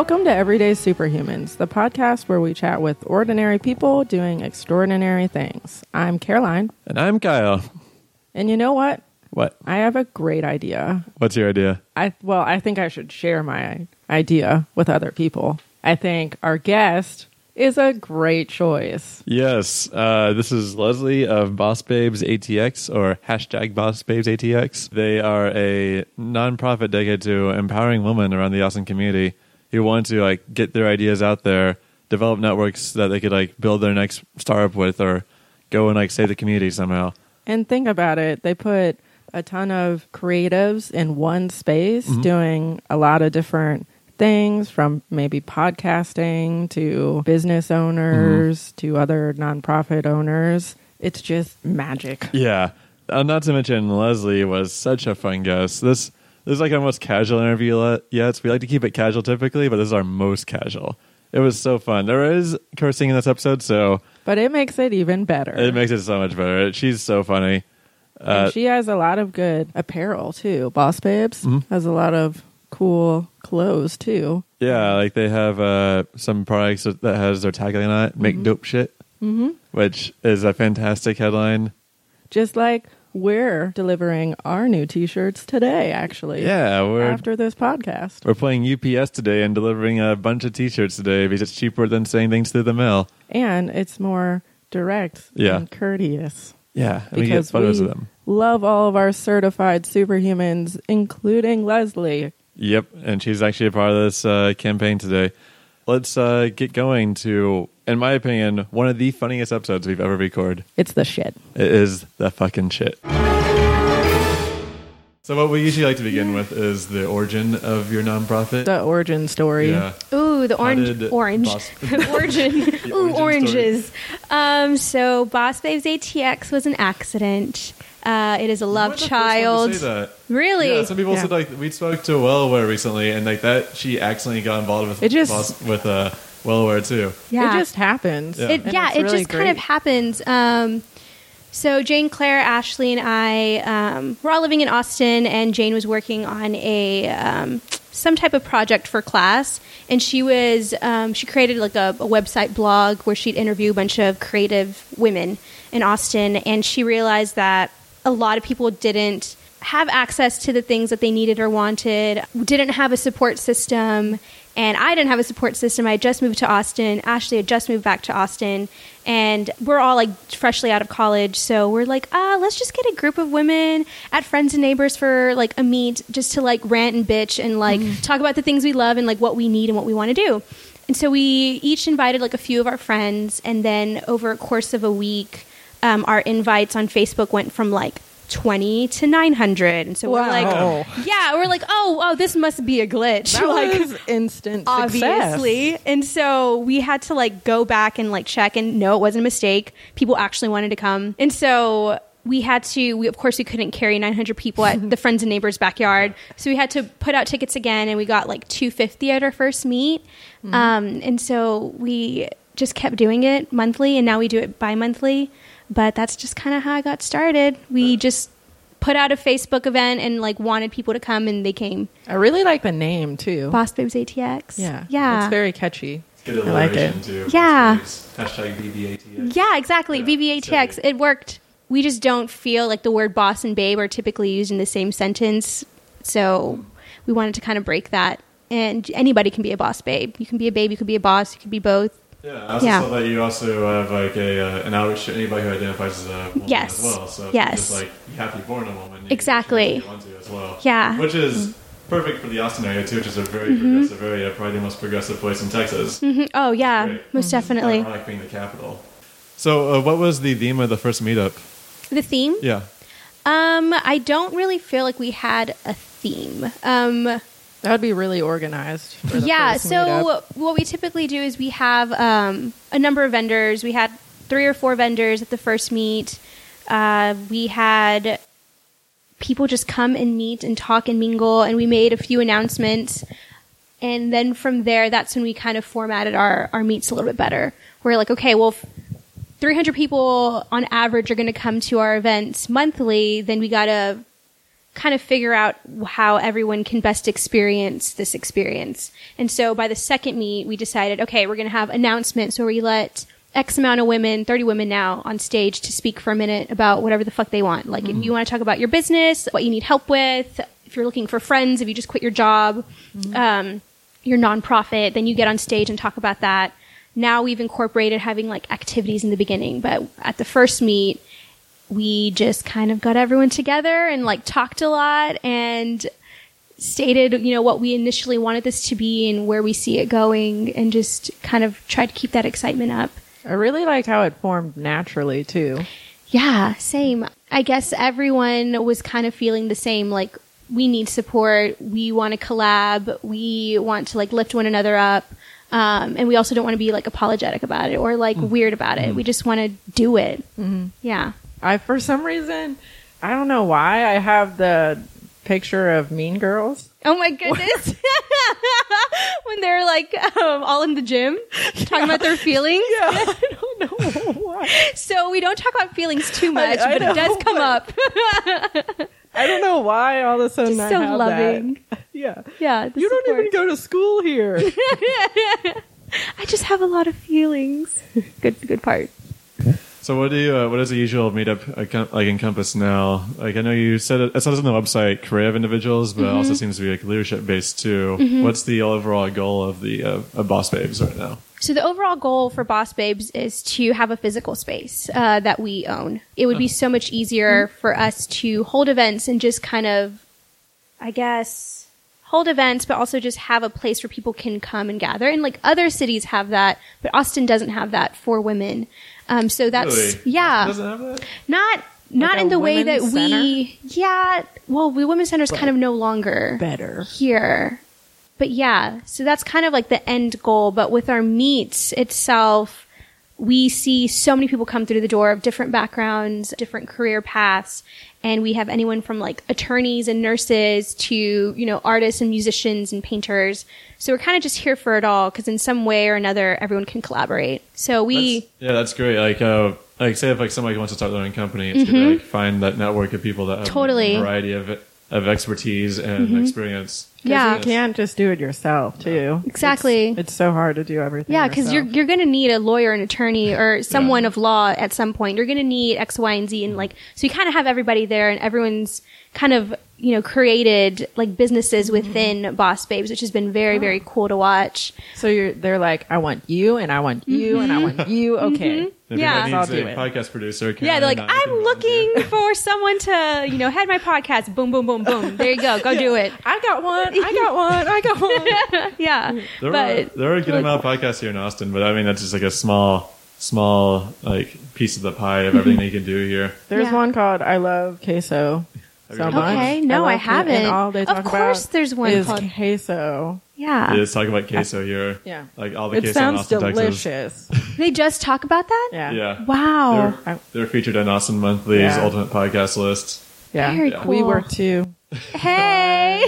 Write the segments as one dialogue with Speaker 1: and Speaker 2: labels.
Speaker 1: Welcome to Everyday Superhumans, the podcast where we chat with ordinary people doing extraordinary things. I'm Caroline,
Speaker 2: And I'm Kyle.
Speaker 1: and you know what?
Speaker 2: What?
Speaker 1: I have a great idea.
Speaker 2: What's your idea?
Speaker 1: I well, I think I should share my idea with other people. I think our guest is a great choice.
Speaker 2: Yes, uh, this is Leslie of Boss Babes ATX or hashtag Boss Babes ATX. They are a nonprofit dedicated to empowering women around the Austin community who want to like get their ideas out there, develop networks that they could like build their next startup with, or go and like save the community somehow.
Speaker 1: And think about it, they put a ton of creatives in one space doing a lot of different things from maybe podcasting to business owners to other nonprofit owners. It's just magic.
Speaker 2: Yeah. Uh, not to mention, Leslie was such a fun guest. This this is like our most casual interview le- yet. We like to keep it casual typically, but this is our most casual. It was so fun. There is cursing in this episode, so
Speaker 1: But it makes it even better.
Speaker 2: it makes it so much better. She's so funny.
Speaker 1: And
Speaker 2: Uh,
Speaker 1: she has a lot of good apparel too. Boss Babes
Speaker 2: Mhm.
Speaker 1: has a lot of cool clothes too.
Speaker 2: yeah, like they have uh, some products that has their tagline on it, "Make dope shit,"
Speaker 1: hmm
Speaker 2: which is a fantastic headline.
Speaker 1: Just like we're delivering our new T-shirts today, actually.
Speaker 2: Yeah, we're
Speaker 1: after this podcast.
Speaker 2: we're playing UPS today and delivering a bunch of T-shirts today because it's cheaper than sending things through the mail.
Speaker 1: and it's more direct
Speaker 2: Yeah.
Speaker 1: and courteous
Speaker 2: Yeah, and we get
Speaker 1: because
Speaker 2: photos
Speaker 1: we
Speaker 2: of them.
Speaker 1: love all of our certified superhumans, including Leslie.
Speaker 2: Yep, and she's actually a part of this uh, campaign today. Let's uh, get going to, in my opinion, one of the funniest episodes we've ever recorded.
Speaker 1: It's the shit.
Speaker 2: It is the fucking shit. So, what we usually like to begin with is the origin of your nonprofit.
Speaker 1: The origin story.
Speaker 2: yeah.
Speaker 3: Ooh, the orange, orange,
Speaker 2: Boss-
Speaker 3: origin.
Speaker 2: The
Speaker 3: Ooh,
Speaker 2: origin story.
Speaker 3: oranges. Um, so Boss Babes ATX was an accident. Uh, it is a love
Speaker 2: weren't first one to
Speaker 3: child.
Speaker 2: say that.
Speaker 3: Really?
Speaker 2: Yeah, some people
Speaker 1: Yeah.
Speaker 2: said like we spoke to Wellware recently, and like that she accidentally got involved with
Speaker 1: It just-
Speaker 2: Boss, with uh, Wellware too.
Speaker 3: yeah.
Speaker 1: It just happens.
Speaker 2: Yeah.
Speaker 3: It, yeah, it
Speaker 1: really
Speaker 3: just kind of happens. Um, so Jane Claire, Ashley, and I um, we're all living in Austin, and Jane was working on a um, some type of project for class, and she was um, she created like a, a website blog where she'd interview a bunch of creative women in Austin, and she realized that a lot of people didn't have access to the things that they needed or wanted, didn't have a support system, and I didn't have a support system. I had just moved to Austin. Ashley had just moved back to Austin, and we're all like freshly out of college. So we're like, ah, let's just get a group of women at Friends and Neighbors for like a meet, just to like rant and bitch and like talk about the things we love and like what we need and what we want to do. And so we each invited like a few of our friends, and then over a course of a week, um, our invites on Facebook went from like 20 to 900. And so we're
Speaker 1: Wow.
Speaker 3: like, yeah, we're like, oh, oh, this must be a glitch.
Speaker 1: That
Speaker 3: like,
Speaker 1: was instant success.
Speaker 3: obviously. And so we had to like go back and like check and no, it wasn't a mistake. People actually wanted to come. And so we had to we of course we couldn't carry 900 people at the friends and neighbors backyard so we had to put out tickets again and we got like 250 at our first meet um, and so we just kept doing it monthly and now we do it bi-monthly but that's just kind of how i got started we just put out a facebook event and like wanted people to come and they came
Speaker 1: I really like the name too.
Speaker 3: boss babes atx
Speaker 1: yeah.
Speaker 3: yeah
Speaker 1: It's very catchy.
Speaker 2: Good
Speaker 1: I like
Speaker 2: alliteration,
Speaker 1: it.
Speaker 2: too.
Speaker 3: Yeah.
Speaker 2: Hashtag BBATX.
Speaker 3: Yeah, exactly.
Speaker 2: Yeah,
Speaker 3: BBATX.
Speaker 2: so-
Speaker 3: It worked. We just don't feel like the word boss and babe are typically used in the same sentence. So we wanted to kind of break that. And anybody can be a boss babe. You can be a babe, you could be a boss, you could be both.
Speaker 2: Yeah, I also
Speaker 3: Yeah.
Speaker 2: saw that you also have like a uh, an outreach to anybody who identifies as a woman
Speaker 3: Yes.
Speaker 2: as well. So if
Speaker 3: Yes.
Speaker 2: you're just like you have to be born a woman. You
Speaker 3: Exactly.
Speaker 2: Can you want to as well.
Speaker 3: Yeah.
Speaker 2: Which is perfect for the Austin area too, which is a very
Speaker 3: Mm-hmm.
Speaker 2: progressive area, probably the most progressive place in Texas.
Speaker 3: hmm Oh, yeah,
Speaker 2: Great.
Speaker 3: most definitely.
Speaker 2: Ironic being the capital. So, uh, what was the theme of the first meetup?
Speaker 3: The theme?
Speaker 2: Yeah.
Speaker 3: Um, I don't really feel like we had a theme. Um,
Speaker 1: That would be really organized.
Speaker 3: yeah so what we typically do is we have um, a number of vendors. We had three or four vendors at the first meet. Uh, we had people just come and meet and talk and mingle and we made a few announcements. And then from there that's when we kind of formatted our, our meets a little bit better. We're like okay well if 300 people on average are going to come to our events monthly then we got to kind of figure out how everyone can best experience this experience. And so by the second meet, we decided, okay, we're going to have announcements where we let X amount of women, 30 women now on stage to speak for a minute about whatever the fuck they want. Like if you want to talk about your business, what you need help with, if you're looking for friends, if you just quit your job, um, your nonprofit, then you get on stage and talk about that. Now we've incorporated having like activities in the beginning, but at the first meet, we just kind of got everyone together and like talked a lot and stated, you know, what we initially wanted this to be and where we see it going and just kind of tried to keep that excitement up.
Speaker 1: I really liked how it formed naturally too.
Speaker 3: Yeah, same. I guess everyone was kind of feeling the same like we need support, we want to collab, we want to like lift one another up. Um, and we also don't want to be like apologetic about it or like mm-hmm. weird about it. We mm-hmm. just want to do it. Mm-hmm. Yeah.
Speaker 1: I for some reason, I don't know why I have the picture of Mean Girls.
Speaker 3: Oh my goodness. when they're like um, all in the gym talking about their feelings.
Speaker 1: Yeah, I don't know why.
Speaker 3: So we don't talk about feelings too much,
Speaker 1: I
Speaker 3: but it does come up.
Speaker 1: I don't know why all of a sudden
Speaker 3: Just
Speaker 1: I
Speaker 3: so
Speaker 1: have
Speaker 3: loving.
Speaker 1: that. Yeah,
Speaker 3: Yeah.
Speaker 1: you don't even go to school here.
Speaker 3: I just have a lot of feelings. Good good part.
Speaker 2: So what do you, uh, what does the usual meetup like encompass now? Like I know you said it, it says on the website career of individuals, but it also seems to be like leadership based too. What's the overall goal of the uh, of Boss Babes right now?
Speaker 3: So the overall goal for Boss Babes is to have a physical space uh, that we own. It would be so much easier for us to hold events and just kind of, I guess, hold events, but also just have a place where people can come and gather. And like other cities have that, but Austin doesn't have that for women. Um, so that's
Speaker 2: Really?
Speaker 3: yeah,
Speaker 2: Doesn't have that?
Speaker 3: not not
Speaker 1: a
Speaker 3: in the way that
Speaker 1: women's
Speaker 3: we yeah. Well, we women's center is kind of no longer
Speaker 1: Better.
Speaker 3: here. But yeah, so that's kind of like the end goal. But with our meets itself, we see so many people come through the door of different backgrounds, different career paths. And we have anyone from like attorneys and nurses to, you know, artists and musicians and painters. So we're kind of just here for it all because in some way or another, everyone can collaborate. So we,
Speaker 2: That's- yeah, that's great. Like, uh, like say if like somebody wants to start their own company, it's good to like find that network of people that have
Speaker 3: Mm-hmm. Totally. Mm-hmm.
Speaker 2: a variety of of expertise and mm-hmm. experience.
Speaker 3: Yeah.
Speaker 1: you can't just do it yourself too.
Speaker 3: Exactly.
Speaker 1: It's, it's so hard to do everything.
Speaker 3: Yeah, because you're you're going to need a lawyer, an attorney, or someone of law at some point. You're going to need X, Y, and Z, and like so you kind of have everybody there, and everyone's kind of you know created like businesses mm-hmm. within Boss Babes, which has been very very oh. cool to watch.
Speaker 1: so you're they're like, I want you, and I want you, and I want mm-hmm. you. Okay, mm-hmm.
Speaker 2: If
Speaker 3: Yeah.
Speaker 2: anybody
Speaker 1: I'll do
Speaker 2: a
Speaker 1: it.
Speaker 2: podcast producer,
Speaker 3: Yeah, they're like,
Speaker 2: I
Speaker 3: I'm
Speaker 2: can volunteer."
Speaker 3: looking for someone to you know head my podcast. Boom, boom, boom, boom. There you go. Go do it.
Speaker 1: I got one. I got one. I got one.
Speaker 3: Yeah,
Speaker 2: There are, there are a good
Speaker 3: really
Speaker 2: amount of podcasts here in Austin, but I mean that's just like a small small like piece of the pie of everything that you can do here.
Speaker 1: There's
Speaker 3: Yeah.
Speaker 1: one called "I Love Queso."
Speaker 2: Have
Speaker 1: So
Speaker 2: you
Speaker 1: much.
Speaker 3: Okay, no, I
Speaker 1: love it,
Speaker 3: haven't.
Speaker 1: And all they
Speaker 3: Of course
Speaker 1: about
Speaker 3: there's one
Speaker 1: is
Speaker 3: called-
Speaker 1: queso.
Speaker 3: yeah,
Speaker 2: Yeah, let's talk about queso here.
Speaker 1: Yeah.
Speaker 2: like all the
Speaker 1: It
Speaker 2: queso in
Speaker 1: sounds
Speaker 2: Austin, Texas.
Speaker 1: delicious.
Speaker 3: they just talk about that.
Speaker 1: Yeah.
Speaker 2: Yeah,
Speaker 3: Wow.
Speaker 2: They're, they're featured in Austin Monthly's
Speaker 1: Yeah.
Speaker 2: Ultimate Podcast list.
Speaker 1: Yeah.
Speaker 3: Very
Speaker 2: Yeah.
Speaker 1: We
Speaker 3: cool.
Speaker 1: were too.
Speaker 3: Hey,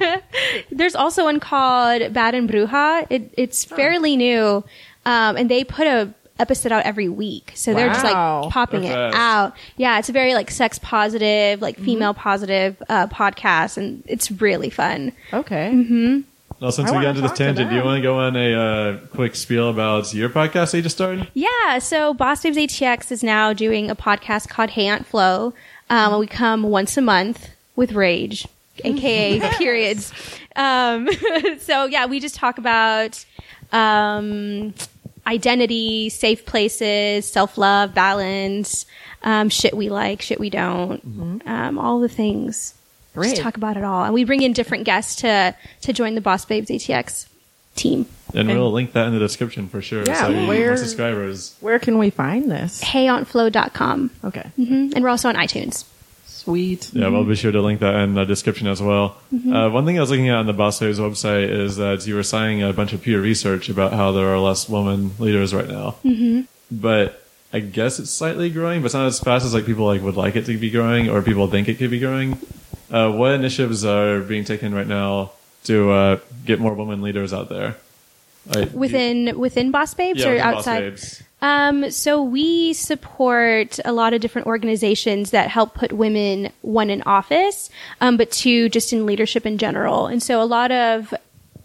Speaker 3: there's also one called Bad and Bruja. It, it's fairly new, um, and they put a episode out every week, so they're just
Speaker 1: Wow.
Speaker 3: like popping
Speaker 2: They're
Speaker 3: it
Speaker 2: fast.
Speaker 3: out. Yeah, it's a very like sex positive, like
Speaker 1: Mm-hmm.
Speaker 3: female positive uh, podcast, and it's really fun.
Speaker 1: Okay.
Speaker 3: Mm-hmm.
Speaker 2: Now, since
Speaker 1: I
Speaker 2: we
Speaker 1: wanna
Speaker 2: got into this
Speaker 1: talk to
Speaker 2: tangent, do you
Speaker 1: them.
Speaker 2: want to go on a uh, quick spiel about your podcast that you just started?
Speaker 3: Yeah, so Boss Babes ATX is now doing a podcast called Hey Aunt Flo. Um, we come once a month with Rage, aka periods. Um, so yeah, we just talk about um, identity, safe places, self love, balance, um, shit we like, shit we don't, um, all the things.
Speaker 1: Great.
Speaker 3: Just talk about it all, and we bring in different guests to to join the Boss Babes ATX team.
Speaker 2: And
Speaker 1: Okay.
Speaker 2: we'll link that in the description for sure.
Speaker 1: Yeah,
Speaker 2: so
Speaker 1: where-
Speaker 2: subscribers.
Speaker 1: Where can we find this?
Speaker 3: HeyAuntFlo.com.
Speaker 1: Okay.
Speaker 3: hmm And we're also on iTunes.
Speaker 1: Sweet.
Speaker 2: Yeah, we'll be sure to link that in the description as well. Uh, one thing I was looking at on the Boss Babes website is that you were citing a bunch of Pew research about how there are less women leaders right now. Mm-hmm. But I guess it's slightly growing, but it's not as fast as like people like would like it to be growing or people think it could be growing. Uh, what initiatives are being taken right now to uh, get more women leaders out there? Like,
Speaker 3: within within Boss Babes
Speaker 2: yeah,
Speaker 3: or outside?
Speaker 2: Babes.
Speaker 3: Um, so we support a lot of different organizations that help put women one in office, um, but two just in leadership in general. And so a lot of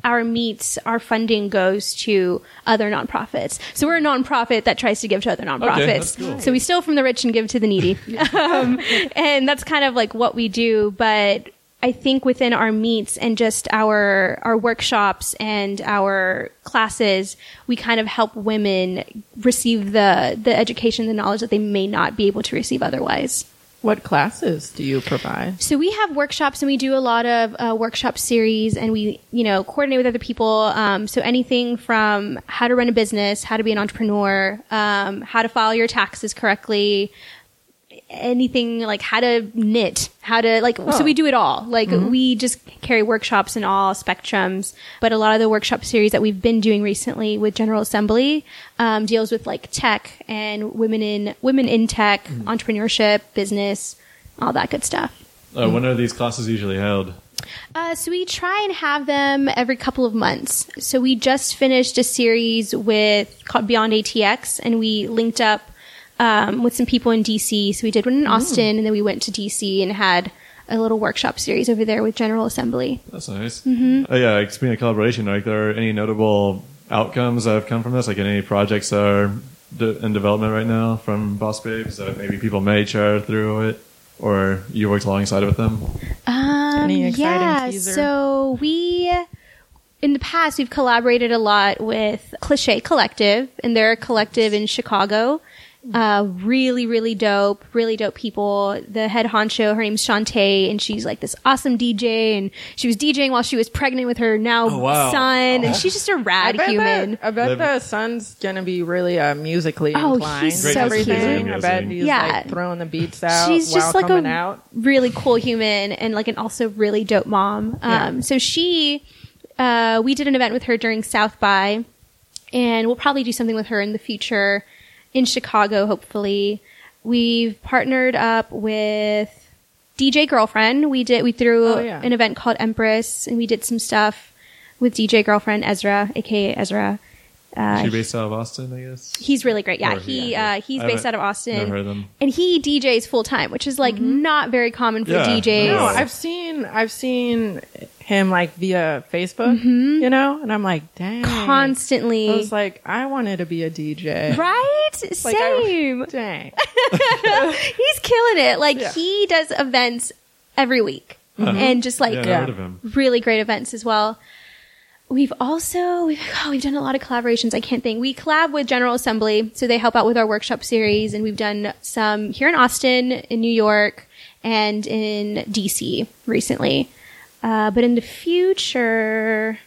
Speaker 3: our meets, our funding goes to other nonprofits. So we're a nonprofit that tries to give to other nonprofits.
Speaker 2: that's cool.
Speaker 3: So we steal from the rich and give to the needy. um, and that's kind of like what we do. But I think within our meets and just our our workshops and our classes, we kind of help women receive the the education, the knowledge that they may not be able to receive otherwise.
Speaker 1: What classes do you provide?
Speaker 3: So we have workshops and we do a lot of uh, workshop series and we, you know, coordinate with other people. Um, so anything from how to run a business, how to be an entrepreneur, um, how to file your taxes correctly, anything like how to knit, how to like, so we do it all. Like we just carry workshops in all spectrums. But a lot of the workshop series that we've been doing recently with General Assembly um, deals with like tech and women in women in tech, entrepreneurship, business, all that good stuff.
Speaker 2: Uh, when are these classes usually held?
Speaker 3: Uh, so we try and have them every couple of months. So we just finished a series with called Beyond ATX, and we linked up um, with some people in DC. So we did one in Austin, and then we went to DC and had a little workshop series over there with General Assembly.
Speaker 2: That's nice. Mm-hmm. Uh, yeah, it's been a collaboration. Like, there are any notable outcomes that have come from this? Like, any projects that are de- in development right now from Boss Babes that maybe people may share through it, or you worked alongside with them?
Speaker 3: Um,
Speaker 1: Any
Speaker 3: yeah,
Speaker 1: teaser?
Speaker 3: so we in the past we've collaborated a lot with Cliche Collective, and they're a collective in Chicago. Uh, really, really dope, really dope people. The head honcho, her name's Shantae, and she's like this awesome DJ, and she was DJing while she was pregnant with her now
Speaker 2: Oh, wow.
Speaker 3: son, and she's just a rad
Speaker 1: bet,
Speaker 3: human.
Speaker 1: that, I bet
Speaker 2: They've-
Speaker 1: the son's gonna be really uh, musically
Speaker 3: Oh,
Speaker 1: inclined.
Speaker 3: he's
Speaker 1: with
Speaker 3: so
Speaker 1: everything.
Speaker 2: cute.
Speaker 1: I bet he's
Speaker 3: Yeah.
Speaker 1: like throwing the beats out
Speaker 3: she's
Speaker 1: while
Speaker 3: just like
Speaker 1: coming
Speaker 3: a
Speaker 1: out.
Speaker 3: really cool human and like an also really dope mom.
Speaker 1: Yeah.
Speaker 3: Um, so she, uh, we did an event with her during South by, and we'll probably do something with her in the future in Chicago, hopefully. We've partnered up with DJ Girlfriend. We did we threw
Speaker 1: Oh, yeah.
Speaker 3: an event called Empress, and we did some stuff with DJ Girlfriend Ezra, aka Ezra. Uh,
Speaker 2: she based out of Austin, I guess.
Speaker 3: He's really great. Yeah,
Speaker 2: Or-
Speaker 3: he
Speaker 2: yeah.
Speaker 3: Uh, he's
Speaker 2: I
Speaker 3: based out of Austin,
Speaker 2: never heard them.
Speaker 3: and he DJs full time, which is like not very common for
Speaker 2: Yeah.
Speaker 3: DJs.
Speaker 1: No. I've seen I've seen him like via Facebook, mm-hmm. you know, and I'm like, dang.
Speaker 3: Constantly,
Speaker 1: I was like, I wanted to be a DJ.
Speaker 3: right?
Speaker 1: Like, I-
Speaker 3: Same.
Speaker 1: dang.
Speaker 3: he's killing it. Like
Speaker 1: Yeah.
Speaker 3: he does events every week, uh-huh. and just like
Speaker 2: Yeah,
Speaker 1: Yeah.
Speaker 2: heard of him.
Speaker 3: really great events as well. We've also we've, oh, we've done a lot of collaborations. I can't think. We collab with General Assembly, so they help out with our workshop series, and we've done some here in Austin, in New York, and in DC recently. Uh, but in the future,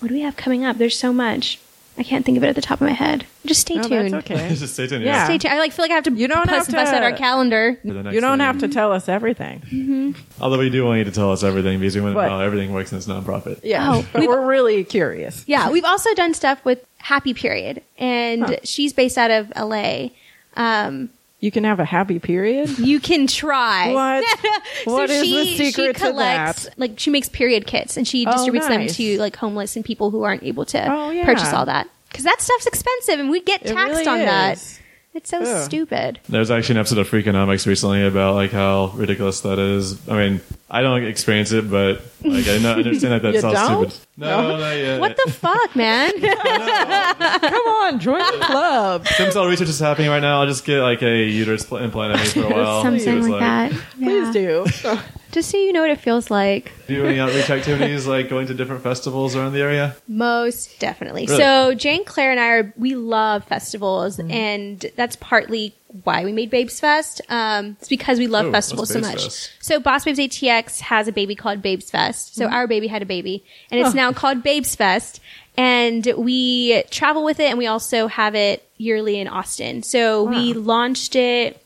Speaker 3: what do we have coming up? There's so much. I can't think of it at the top of my head. Just stay
Speaker 1: No,
Speaker 3: tuned.
Speaker 1: that's okay.
Speaker 2: Just stay tuned.
Speaker 1: Yeah.
Speaker 2: Yeah.
Speaker 3: Stay tuned. I like feel like I have to
Speaker 1: You don't
Speaker 3: bust,
Speaker 1: have
Speaker 3: bust
Speaker 1: to-
Speaker 3: out our calendar.
Speaker 2: For the next
Speaker 1: You don't
Speaker 2: thing.
Speaker 1: have to tell us everything.
Speaker 2: Although we do want you to tell us everything because we want to know how everything works in this nonprofit.
Speaker 1: Yeah,
Speaker 3: Oh,
Speaker 1: but
Speaker 3: we've-
Speaker 1: we're really curious.
Speaker 3: Yeah, we've also done stuff with Happy Period, and
Speaker 1: Huh.
Speaker 3: she's based out of LA. Um,
Speaker 1: You can have a happy period.
Speaker 3: you can try.
Speaker 1: What?
Speaker 3: so
Speaker 1: What is
Speaker 3: she,
Speaker 1: the secret
Speaker 3: she
Speaker 1: to
Speaker 3: collects,
Speaker 1: that?
Speaker 3: Like she makes period kits, and she
Speaker 1: Oh,
Speaker 3: distributes
Speaker 1: nice.
Speaker 3: them to like homeless and people who aren't able to
Speaker 1: Oh, yeah.
Speaker 3: purchase all that. Because that stuff's expensive, and we get taxed
Speaker 1: really
Speaker 3: on that.
Speaker 1: Is.
Speaker 3: It's so
Speaker 1: Ugh.
Speaker 3: stupid.
Speaker 2: There's actually an episode of Freakonomics recently about like how ridiculous that is. I mean, I don't experience it, but like I know, understand that that
Speaker 1: You
Speaker 2: sounds
Speaker 1: don't?
Speaker 2: stupid. No,
Speaker 1: No?
Speaker 2: not yet.
Speaker 3: What the fuck, man?
Speaker 1: Come on, join the club.
Speaker 2: Stem cell research is happening right now. I'll just get like a uterus pl- implant in me for a while.
Speaker 3: Something
Speaker 2: See what
Speaker 3: like
Speaker 2: it's
Speaker 3: that.
Speaker 1: Please
Speaker 3: Yeah.
Speaker 1: do.
Speaker 3: Just so you know what it feels like.
Speaker 2: Do you do any outreach activities like going to different festivals around the area?
Speaker 3: Most definitely.
Speaker 2: Really?
Speaker 3: So Jane Claire and I are we love festivals, and that's partly why we made Babes Fest. Um, it's because we love
Speaker 2: Ooh,
Speaker 3: festivals so much.
Speaker 2: Fest?
Speaker 3: So Boss Babes ATX has a baby called Babes Fest. So our baby had a baby, and it's
Speaker 1: Oh.
Speaker 3: now called Babes Fest. And we travel with it, and we also have it yearly in Austin. So we launched it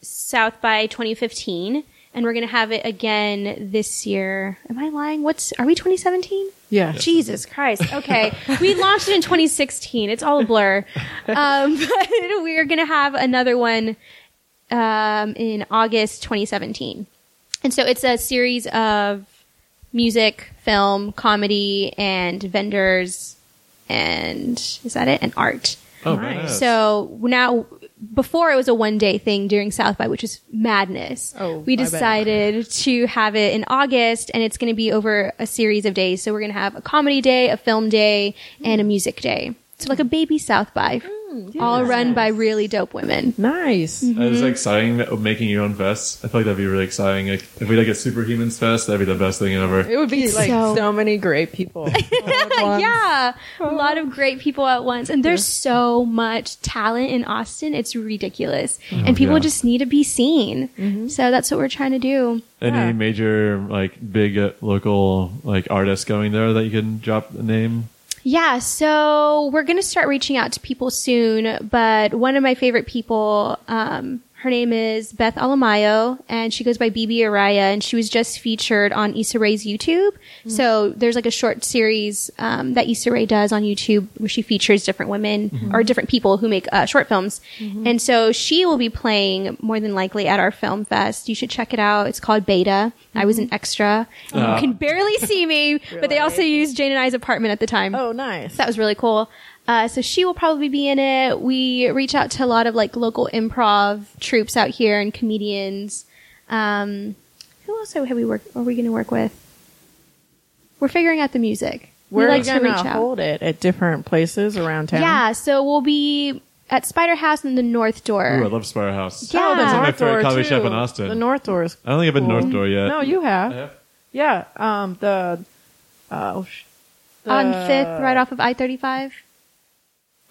Speaker 3: South by 2015, and we're going to have it again this year. Am I lying? What's are we 2017?
Speaker 1: Yeah.
Speaker 3: Jesus Christ. Okay. we launched it in 2016. It's all a blur. Um, but we're going to have another one um, in August 2017. And so it's a series of music, film, comedy, and vendors, and is that it? And art.
Speaker 2: Oh,
Speaker 1: Nice.
Speaker 2: nice.
Speaker 3: So now, before it was a one day thing during South by, which is madness.
Speaker 1: Oh,
Speaker 3: we decided to have it in August, and it's going to be over a series of days. So we're going to have a comedy day, a film day, and a music day. So like a baby South by, mm. All run by really dope women.
Speaker 1: Nice.
Speaker 3: Mm-hmm.
Speaker 2: It's exciting that- making your own vests. I feel like that'd be really exciting. Like, if we like a Superhumans fest, that'd be the best thing ever.
Speaker 1: It would be like
Speaker 3: So-
Speaker 1: so, many great people. all at once.
Speaker 3: Yeah, a lot of great people at once, and there's so much talent in Austin. It's ridiculous, and people
Speaker 2: yeah.
Speaker 3: just need to be seen. So that's what we're trying to do.
Speaker 2: Any
Speaker 1: Yeah.
Speaker 2: major like big uh, local like artists going there that you can drop a name?
Speaker 3: Yeah, so we're going to start reaching out to people soon, but one of my favorite people, um, her name is Beth Alamayo, and she goes by BB Araya, and she was just featured on Issa Rae's YouTube. So there's like a short series um, that Issa Rae does on YouTube where she features different women or different people who make uh, short films. And so she will be playing more than likely at our film fest. You should check it out. It's called Beta. I was an extra. And
Speaker 2: Ah.
Speaker 3: You can barely see me, but they also used Jane and I's apartment at the time.
Speaker 1: Oh, nice.
Speaker 3: That was really cool. Uh, so she will probably be in it. We reach out to a lot of like local improv troops out here and comedians. Um, who else have we work? Are we going to work with? We're figuring out the music.
Speaker 1: We're
Speaker 3: we like to
Speaker 1: gonna
Speaker 3: reach out.
Speaker 1: hold it at different places around town.
Speaker 3: Yeah, so we'll be at Spider House in the North Door.
Speaker 2: Ooh, I love Spider House.
Speaker 3: Yeah.
Speaker 1: Oh,
Speaker 3: That's
Speaker 2: my favorite
Speaker 1: Door
Speaker 2: coffee
Speaker 1: too.
Speaker 2: shop in Austin.
Speaker 1: The North Door is.
Speaker 2: I don't think I've been
Speaker 1: cool.
Speaker 2: North Door yet.
Speaker 1: No, you have.
Speaker 2: I have?
Speaker 1: Yeah. Um. The. Uh, oh, sh-
Speaker 3: on Fifth, right off of I thirty five.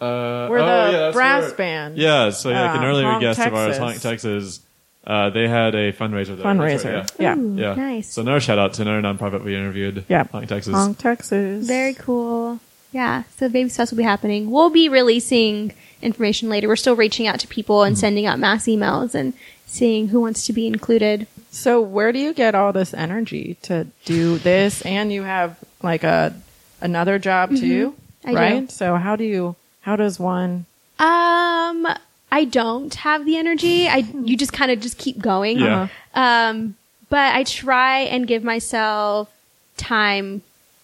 Speaker 2: Uh,
Speaker 1: Where
Speaker 2: oh,
Speaker 1: the
Speaker 2: yeah,
Speaker 1: brass
Speaker 2: where-
Speaker 1: band.
Speaker 2: Yeah, so yeah, like an
Speaker 1: Uh,
Speaker 2: earlier
Speaker 1: Honk,
Speaker 2: guest of ours,
Speaker 1: Texas.
Speaker 2: Honk, Texas, uh, they had a fundraiser there.
Speaker 1: Fundraiser.
Speaker 2: Right,
Speaker 1: yeah.
Speaker 3: Ooh,
Speaker 2: yeah. yeah.
Speaker 3: nice.
Speaker 2: So another shout out to another nonprofit we interviewed.
Speaker 1: Yeah.
Speaker 2: Honk, Texas.
Speaker 1: Honk, Texas.
Speaker 3: Very cool. Yeah, so Baby Fest will be happening. We'll be releasing information later. We're still reaching out to people and sending out mass emails and seeing who wants to be included.
Speaker 1: So where do you get all this energy to do this? And you have like a another job too,
Speaker 3: Mm-hmm. I do.
Speaker 1: right? So how do you? How does one?
Speaker 3: Um, I don't have the energy. I you just kind of just keep going.
Speaker 2: Yeah.
Speaker 3: Um, but I try and give myself time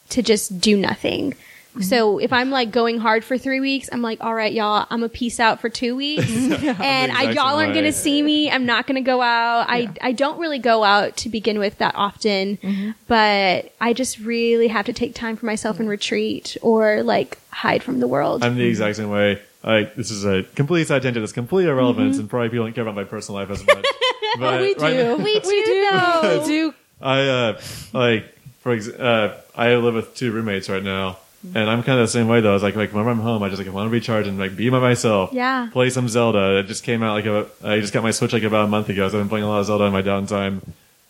Speaker 3: to just do nothing. So if I'm like going hard for three weeks, I'm like, all right, y'all, I'm a peace out for two weeks, and I, y'all aren't gonna see me. I'm not gonna go out. I I don't really go out to begin with that often, but I just really have to take time for myself and retreat or like hide from the world.
Speaker 2: I'm the exact same way. Like this is a complete side tangent. It's completely irrelevant, and probably people don't care about my personal life as much. But
Speaker 1: we
Speaker 2: right
Speaker 1: do.
Speaker 3: we do though.
Speaker 1: We do.
Speaker 2: I uh like for ex- uh I live with two roommates right now, and I'm kind of the same way though. It's like like when I'm home, I just like want to recharge and like be by myself.
Speaker 3: Yeah.
Speaker 2: Play some Zelda. It just came out like a, I just got my Switch like about a month ago, so I've been playing a lot of Zelda in my downtime,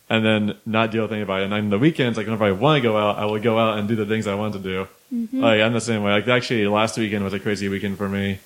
Speaker 2: and then not deal with anybody. And on the weekends, like whenever I want to go out, I will go out and do the things I want to do.
Speaker 3: Mm-hmm.
Speaker 2: Like I'm the same way. Like actually, last weekend was a crazy weekend for me.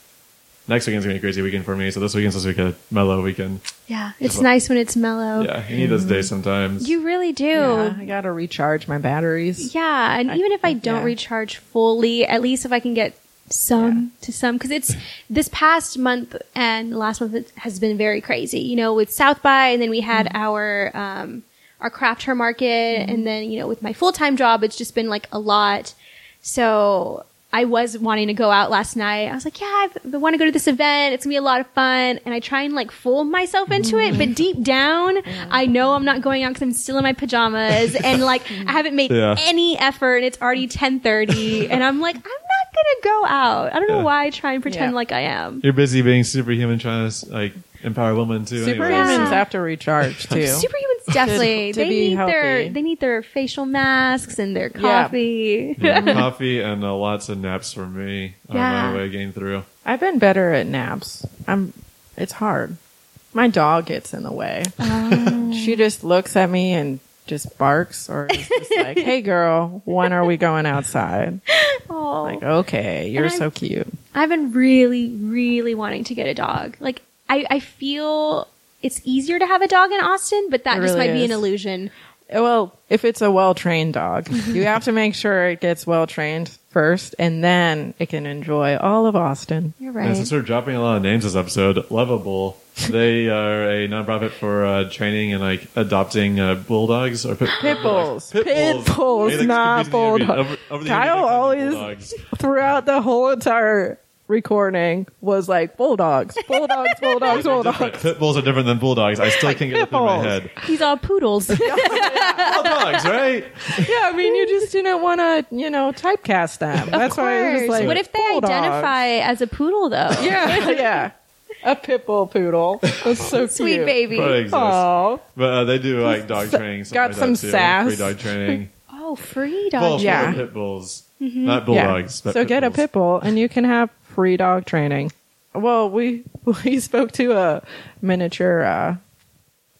Speaker 2: Next weekend's gonna be a crazy weekend for me. So this weekend's supposed to be a mellow weekend.
Speaker 3: Yeah, it's nice when it's mellow.
Speaker 2: Yeah, you need those days mm. sometimes.
Speaker 3: You really do.
Speaker 1: Yeah, I gotta recharge my batteries.
Speaker 3: Yeah, and even if I don't
Speaker 1: yeah.
Speaker 3: recharge fully, at least if I can get some to some, because it's this past month and last month it has been very crazy. You know, with South by, and then we had mm-hmm. our um, our craft her market, and mm-hmm. then you know with my full time job, it's just been like a lot. So I was wanting to go out last night. I was like, yeah, I want to go to this event. It's gonna be a lot of fun. And I try and like fool myself into it, but deep down, I know I'm not going out because I'm still in my pajamas and like I haven't made
Speaker 2: Yeah.
Speaker 3: any effort. And it's already 10:30, and I'm like, I'm not gonna go out. I don't know why I try and pretend
Speaker 1: Yeah.
Speaker 3: like I am.
Speaker 2: You're busy being superhuman, trying to like empower women too.
Speaker 1: Superhumans
Speaker 2: Anyway.
Speaker 3: Yeah.
Speaker 1: have to recharge too.
Speaker 3: Superhumans definitely
Speaker 1: to
Speaker 3: they
Speaker 1: be
Speaker 3: need their they need their facial masks and their coffee.
Speaker 2: Yeah, coffee and uh, lots of naps for me on
Speaker 3: Yeah.
Speaker 2: my way getting through.
Speaker 1: I've been better at naps. I'm. It's hard. My dog gets in the way.
Speaker 3: Oh.
Speaker 1: She just looks at me and just barks, or is just like, "Hey, girl, when are we going outside?"
Speaker 3: Oh.
Speaker 1: Like, okay, you're
Speaker 3: And I'm-
Speaker 1: so cute.
Speaker 3: I've been really, really wanting to get a dog. Like, I, I feel it's easier to have a dog in Austin, but that
Speaker 1: It
Speaker 3: just
Speaker 1: really
Speaker 3: might be an
Speaker 1: is.
Speaker 3: illusion.
Speaker 1: Well, if it's a well trained dog, you have to make sure it gets well trained first, and then it can enjoy all of Austin.
Speaker 3: You're
Speaker 2: And
Speaker 3: right.
Speaker 2: since we're dropping a lot of names this episode, Love-A-Bull, they are a nonprofit for uh, training and like adopting uh, bulldogs or pit,
Speaker 1: Pit bulls.
Speaker 2: Pit
Speaker 1: Pit
Speaker 2: bulls.
Speaker 1: bulls,
Speaker 2: Hey, that's
Speaker 1: not
Speaker 2: confusing me. I mean,
Speaker 1: bulldogs.
Speaker 2: over- over the
Speaker 1: Kyle
Speaker 2: I've called them
Speaker 1: always- Throughout the whole entire recording was like bulldogs, bulldogs, bulldogs, bulldogs.
Speaker 2: Pit bulls are different than bulldogs. I still can't get it
Speaker 1: pit
Speaker 2: through my
Speaker 1: bulls.
Speaker 2: head.
Speaker 3: He's all poodles.
Speaker 2: Bulldogs, right?
Speaker 1: Yeah, I mean, you just didn't want to, you know, typecast them. That's why it was just like.
Speaker 3: what if they
Speaker 1: bulldogs.
Speaker 3: identify as a poodle though?
Speaker 1: Yeah, yeah. A pit bull poodle. That's so cute.
Speaker 3: Sweet
Speaker 1: cute.
Speaker 3: baby.
Speaker 2: Probably exists.
Speaker 1: Aw.
Speaker 2: But uh, they do like dog training. stuff
Speaker 1: got
Speaker 2: like
Speaker 1: some
Speaker 2: that, too.
Speaker 1: sass.
Speaker 2: Free dog training.
Speaker 3: Oh, free dog.
Speaker 2: Well, for
Speaker 1: Yeah.
Speaker 2: the pit bulls,
Speaker 3: Mm-hmm.
Speaker 2: not bulldogs. But
Speaker 1: So
Speaker 2: pit
Speaker 1: get a
Speaker 2: bulls.
Speaker 1: pit bull and you can have free dog training. Well, we we spoke to a miniature uh,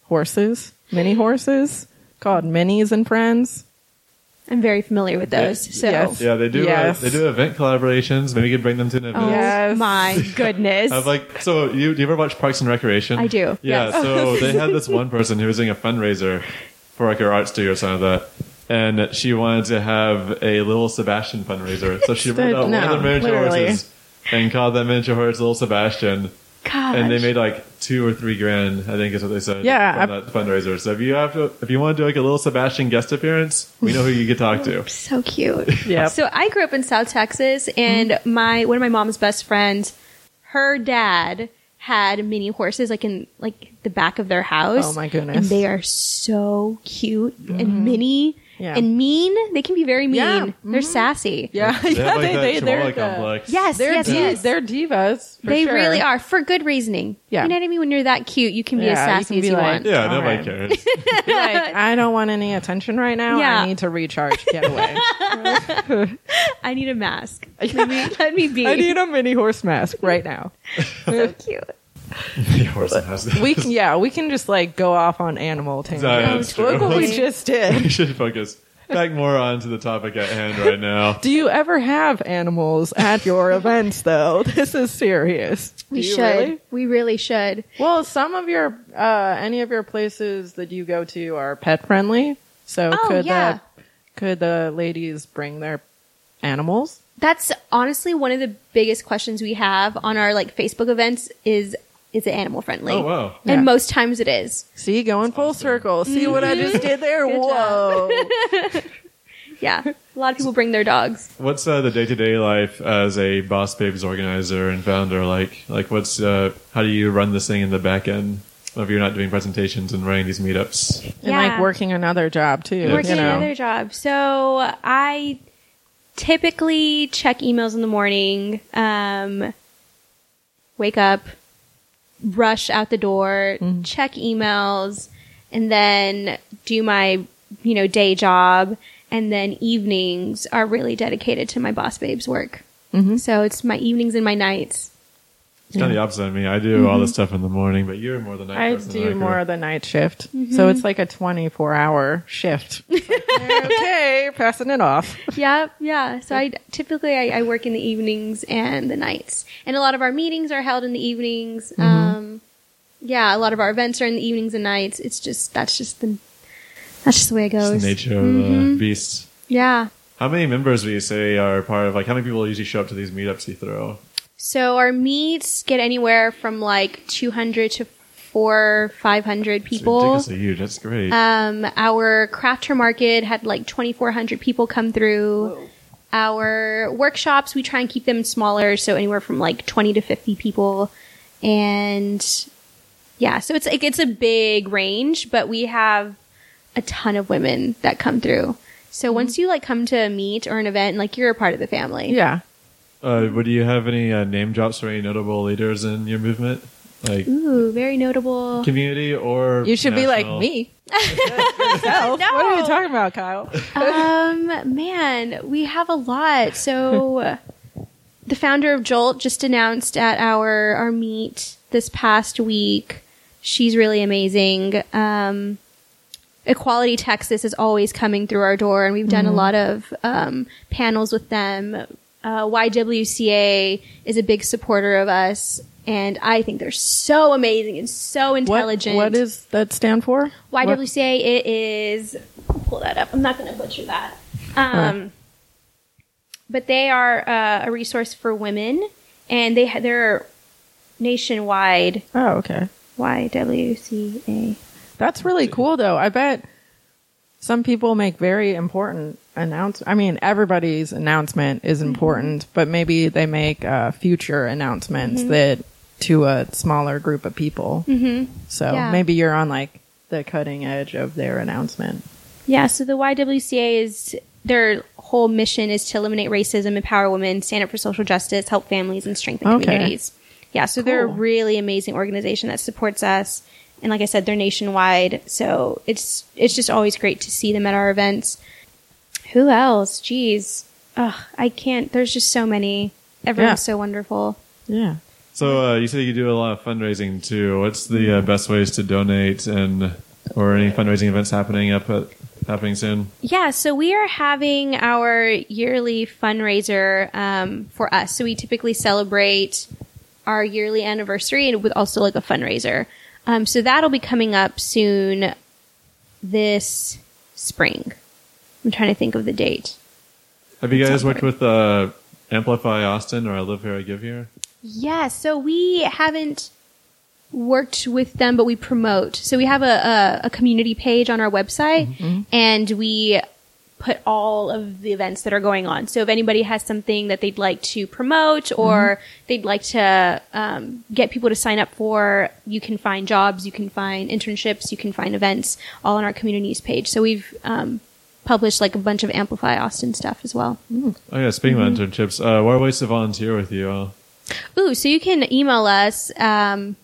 Speaker 1: horses, mini horses called Minis and Friends.
Speaker 3: I'm very familiar with those. So,
Speaker 1: Yes.
Speaker 2: Yeah, they do.
Speaker 1: Yes.
Speaker 2: Uh, they do event collaborations. Maybe you could bring them to an event.
Speaker 3: oh
Speaker 1: Yes.
Speaker 3: my goodness.
Speaker 2: Of like, so you do you ever watch Parks and Recreation?
Speaker 3: I do,
Speaker 2: Yeah.
Speaker 3: yes.
Speaker 2: So they had this one person who was doing a fundraiser for like her art studio or something like that. And she wanted to have a little Sebastian fundraiser. So she brought out one of the miniature
Speaker 1: literally.
Speaker 2: horses and called that miniature horse Little Sebastian.
Speaker 3: Gosh.
Speaker 2: And they made like two or three grand, I think is what they said.
Speaker 1: Yeah,
Speaker 2: From that fundraiser. So if you have to, if you want to do like a little Sebastian guest appearance, we know who you could talk to.
Speaker 3: so cute.
Speaker 1: yeah.
Speaker 3: So I grew up in South Texas, and mm-hmm. my one of my mom's best friends, her dad had mini horses like in like the back of their house.
Speaker 1: Oh, my goodness.
Speaker 3: And they are so cute and mm-hmm. mini
Speaker 1: Yeah.
Speaker 3: and mean. They can be very mean.
Speaker 1: Yeah.
Speaker 3: They're mm-hmm. sassy.
Speaker 1: yeah,
Speaker 2: They
Speaker 1: yeah,
Speaker 2: have like
Speaker 1: they,
Speaker 2: that
Speaker 1: they,
Speaker 2: Chihuahua
Speaker 1: they're the-
Speaker 2: complex.
Speaker 3: Yes,
Speaker 1: They're
Speaker 3: yes,
Speaker 1: di-
Speaker 3: yes.
Speaker 1: they're divas. for
Speaker 3: they
Speaker 1: sure.
Speaker 3: really are for good reasoning.
Speaker 1: Yeah.
Speaker 3: You know what I mean? When you're that cute, you can be as
Speaker 1: Yeah, you
Speaker 3: sassy
Speaker 1: can
Speaker 3: as you
Speaker 1: like-
Speaker 3: want.
Speaker 2: Yeah, nobody
Speaker 1: right.
Speaker 2: cares.
Speaker 1: like I don't want any attention right now.
Speaker 3: Yeah.
Speaker 1: I need to recharge. Get away.
Speaker 3: I need a mask. Let me, let me be.
Speaker 1: I need a mini horse mask right now.
Speaker 3: so cute.
Speaker 2: the horse has that.
Speaker 1: We can, yeah, we can just like go off on animal
Speaker 2: Yeah,
Speaker 1: tangents.
Speaker 2: that's true.
Speaker 1: Look what we
Speaker 2: Let's-
Speaker 1: just
Speaker 2: we should focus back more on to the topic at hand right now.
Speaker 1: Do you ever have animals at your events though? This is serious.
Speaker 3: We should.
Speaker 1: really?
Speaker 3: We really should.
Speaker 1: Well, some of your uh any of your places that you go to are pet friendly. So
Speaker 3: Oh,
Speaker 1: could
Speaker 3: yeah.
Speaker 1: the could the ladies bring their animals?
Speaker 3: That's honestly one of the biggest questions we have on our like Facebook events is is it animal friendly?
Speaker 2: Oh wow.
Speaker 1: Yeah.
Speaker 3: And most times it is.
Speaker 1: See, going full circle. See what I just did there? Whoa.
Speaker 3: Yeah. A lot of people bring their dogs.
Speaker 2: What's uh, the day to day life as a Boss Babes organizer and founder like? Like, what's uh, how do you run this thing in the back end? If you're not doing presentations and running these meetups,
Speaker 1: and like working another job too.
Speaker 2: Yeah.
Speaker 3: Working
Speaker 1: you know.
Speaker 3: another job. So I typically check emails in the morning, um, wake up, rush out the door,
Speaker 1: Mm-hmm.
Speaker 3: check emails, and then do my, you know, day job. And then evenings are really dedicated to my boss babes work.
Speaker 1: Mhm.
Speaker 3: So it's my evenings and my nights.
Speaker 2: It's kind of the opposite of me. I do all this mm-hmm. stuff in the morning, but you're more the night.
Speaker 1: I
Speaker 2: person
Speaker 1: do
Speaker 2: than
Speaker 1: more of the night shift. So mm-hmm. it's like a 24 hour shift. It's like, okay, passing it off.
Speaker 3: yeah, yeah. So I typically I, I work in the evenings and the nights, and a lot of our meetings are held in the evenings. Mm-hmm. Um, yeah, a lot of our events are in the evenings and nights. It's just that's just the that's just the way it
Speaker 2: It's
Speaker 3: goes.
Speaker 2: the nature of the beast.
Speaker 3: Yeah.
Speaker 2: How many members would you say are part of like? How many people usually show up to these meetups you throw?
Speaker 3: So our meets get anywhere from like 200 to four, 500
Speaker 2: It's
Speaker 3: people.
Speaker 2: ridiculously huge. That's great.
Speaker 3: Um, our crafter market had like 2,400 people come through. Our workshops, we try and keep them smaller, so anywhere from like 20 to 50 people. And yeah, so it's like, it's a big range, but we have a ton of women that come through. So once you like come to a meet or an event, like you're a part of the family.
Speaker 1: Yeah.
Speaker 2: Uh, would you have any uh, name drops for any notable leaders in your movement, like
Speaker 3: Ooh, very notable.
Speaker 2: community or?
Speaker 1: You should be like me.
Speaker 3: No.
Speaker 1: What are you talking about, Kyle?
Speaker 3: um, man, we have a lot. So, the founder of Jolt just announced at our our meet this past week. She's really amazing. Um, Equality Texas is always coming through our door, and we've done a lot of um, panels with them. Uh, YWCA is a big supporter of us, and I think they're so amazing and so intelligent.
Speaker 1: what does that stand for? What-
Speaker 3: YWCA it is pull that up. I'm not going to butcher that. Um, but they are uh, a resource for women, and they ha- they're nationwide.
Speaker 1: Oh, okay.
Speaker 3: YWCA.
Speaker 1: That's really cool, though. I bet some people make very important announce. I mean, everybody's announcement is important, but maybe they make uh, future announcements that to a smaller group of people. Mm-hmm. So
Speaker 3: Yeah.
Speaker 1: maybe you're on like the cutting edge of their announcement.
Speaker 3: Yeah, so the YWCA is their whole mission is to eliminate racism, empower women, stand up for social justice, help families, and strengthen
Speaker 1: Okay.
Speaker 3: communities. Yeah, so they're a really amazing organization that supports us, and like I said, they're nationwide. So it's it's just always great to see them at our events. Who else? Jeez, Ugh, I can't. There's just so many. Everyone's
Speaker 1: Yeah.
Speaker 3: so wonderful.
Speaker 1: Yeah.
Speaker 2: So uh, you said you do a lot of fundraising too. What's the uh, best ways to donate and or any fundraising events happening up at, happening soon?
Speaker 3: Yeah, so we are having our yearly fundraiser um, for us. So we typically celebrate our yearly anniversary and with also like a fundraiser. Um, so that'll be coming up soon this spring. I'm trying to think of the date.
Speaker 2: Have you guys
Speaker 3: Sounds
Speaker 2: worked
Speaker 3: great.
Speaker 2: with uh, Amplify Austin or I Live Here, I Give Here?
Speaker 3: Yeah, so we haven't worked with them, but we promote. So we have a, a, a community page on our website, and we put all of the events that are going on. So if anybody has something that they'd like to promote or they'd like to um, get people to sign up for, you can find jobs, you can find internships, you can find events, all on our communities page. So we've um, published like a bunch of Amplify Austin stuff as well.
Speaker 2: Oh yeah, speaking
Speaker 3: Mm-hmm.
Speaker 2: of internships, uh, are ways to volunteer with you? Uh,
Speaker 3: Ooh, so you can email us um,